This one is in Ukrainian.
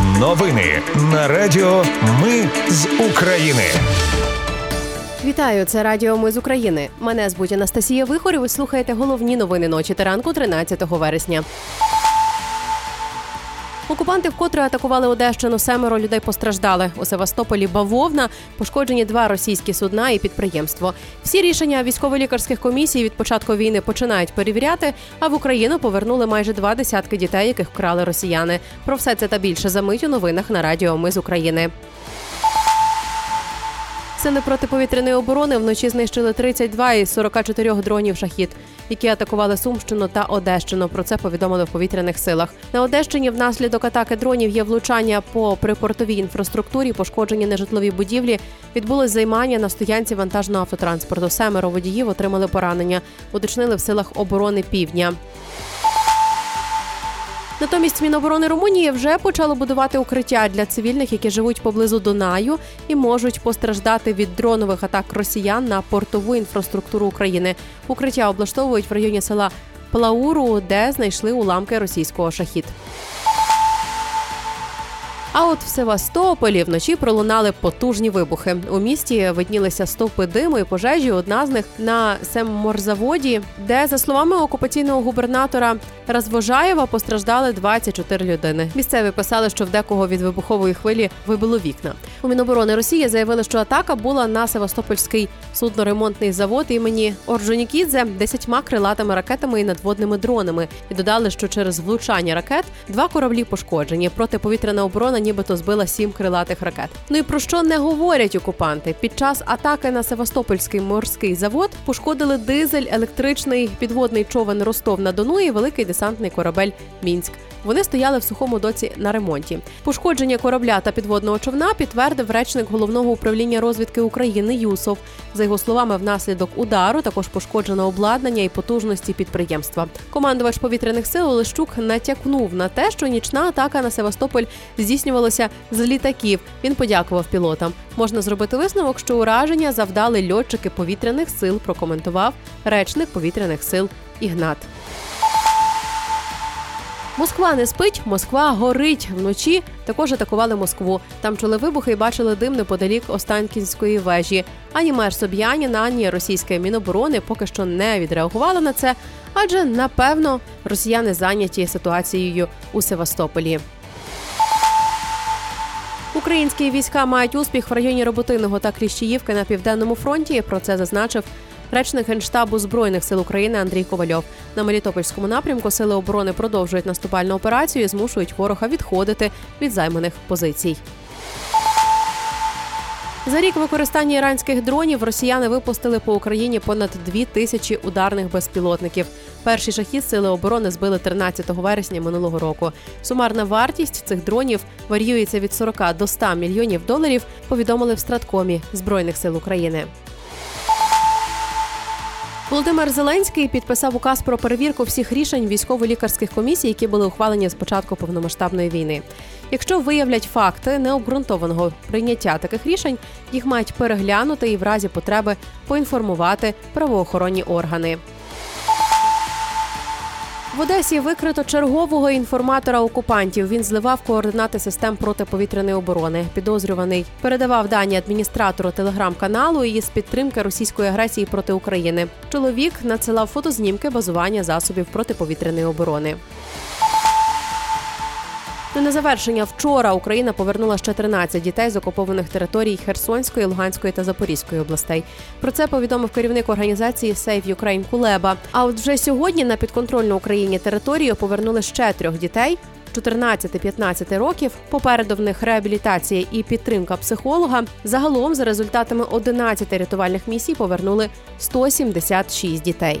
Новини на Радіо Ми з України. Вітаю, це Радіо Ми з України. Мене звуть Анастасія Вихор. і слухаєте головні новини ночі та ранку 13 вересня. Окупанти вкотре атакували Одещину. Семеро людей постраждали. У Севастополі бавовна пошкоджені два російські судна і підприємство. Всі рішення військово-лікарських комісій від початку війни починають перевіряти. А в Україну повернули майже два десятки дітей, яких вкрали росіяни. Про все це та більше за мить у новинах на Радіо Ми з України. Сили протиповітряної оборони вночі знищили 32 із 44 дронів шахід, які атакували Сумщину та Одещину. Про це повідомили в повітряних силах. На Одещині внаслідок атаки дронів є влучання по припортовій інфраструктурі, пошкоджені нежитлові будівлі. Відбулось займання на стоянці вантажного автотранспорту. Семеро водіїв отримали поранення. Уточнили в силах оборони півдня. Натомість Міноборони Румунії вже почало будувати укриття для цивільних, які живуть поблизу Дунаю і можуть постраждати від дронових атак росіян на портову інфраструктуру України. Укриття облаштовують в районі села Плауру, де знайшли уламки російського шахід. А от в Севастополі вночі пролунали потужні вибухи. У місті виднілися стовпи диму і пожежі. Одна з них на Семморзаводі, де за словами окупаційного губернатора Розвожаєва постраждали 24 людини. Місцеві писали, що в декого від вибухової хвилі вибило вікна. У Міноборони Росії заявили, що атака була на Севастопольський судноремонтний завод імені Орджонікідзе десятьма крилатими ракетами і надводними дронами. І додали, що через влучання ракет два кораблі пошкоджені. Протиповітряна оборона нібито збила сім крилатих ракет. Ну і про що не говорять окупанти? Під час атаки на Севастопольський морський завод пошкодили дизель, електричний підводний човен Ростов на Дону і великий десантний корабель Мінськ. Вони стояли в сухому доці на ремонті. Пошкодження корабля та підводного човна підтвердив речник головного управління розвідки України Юсов. За його словами, внаслідок удару також пошкоджено обладнання і потужності підприємства. Командувач повітряних сил Олещук натякнув на те, що нічна атака на Севастополь здійснювалася з літаків. Він подякував пілотам. Можна зробити висновок, що ураження завдали льотчики повітряних сил. Прокоментував речник повітряних сил Ігнат. Москва не спить, Москва горить вночі. Також атакували Москву. Там чули вибухи і бачили дим неподалік Останкінської вежі. Ані мер Соб'янін, ані російське міноборони поки що не відреагували на це, адже напевно росіяни зайняті ситуацією у Севастополі. Українські війська мають успіх в районі Роботиного та Кліщіївки на південному фронті. Про це зазначив речник генштабу збройних сил України Андрій Ковальов. На Мелітопольському напрямку сили оборони продовжують наступальну операцію і змушують ворога відходити від займаних позицій. За рік використання іранських дронів росіяни випустили по Україні понад дві тисячі ударних безпілотників. Перші шахід сили оборони збили 13 вересня минулого року. Сумарна вартість цих дронів варіюється від 40 до 100 мільйонів доларів. Повідомили в Страткомі збройних сил України. Володимир Зеленський підписав указ про перевірку всіх рішень військово-лікарських комісій, які були ухвалені з початку повномасштабної війни. Якщо виявлять факти необґрунтованого прийняття таких рішень, їх мають переглянути і в разі потреби поінформувати правоохоронні органи. В Одесі викрито чергового інформатора окупантів. Він зливав координати систем протиповітряної оборони. Підозрюваний передавав дані адміністратору телеграм-каналу і з підтримки російської агресії проти України. Чоловік надсилав фотознімки базування засобів протиповітряної оборони. Ну, на завершення вчора Україна повернула ще 13 дітей з окупованих територій Херсонської, Луганської та Запорізької областей. Про це повідомив керівник організації Save Ukraine Кулеба. А от вже сьогодні на підконтрольну Україні територію повернули ще трьох дітей. 14-15 років попереду в них реабілітація і підтримка психолога. Загалом, за результатами 11 рятувальних місій, повернули 176 дітей.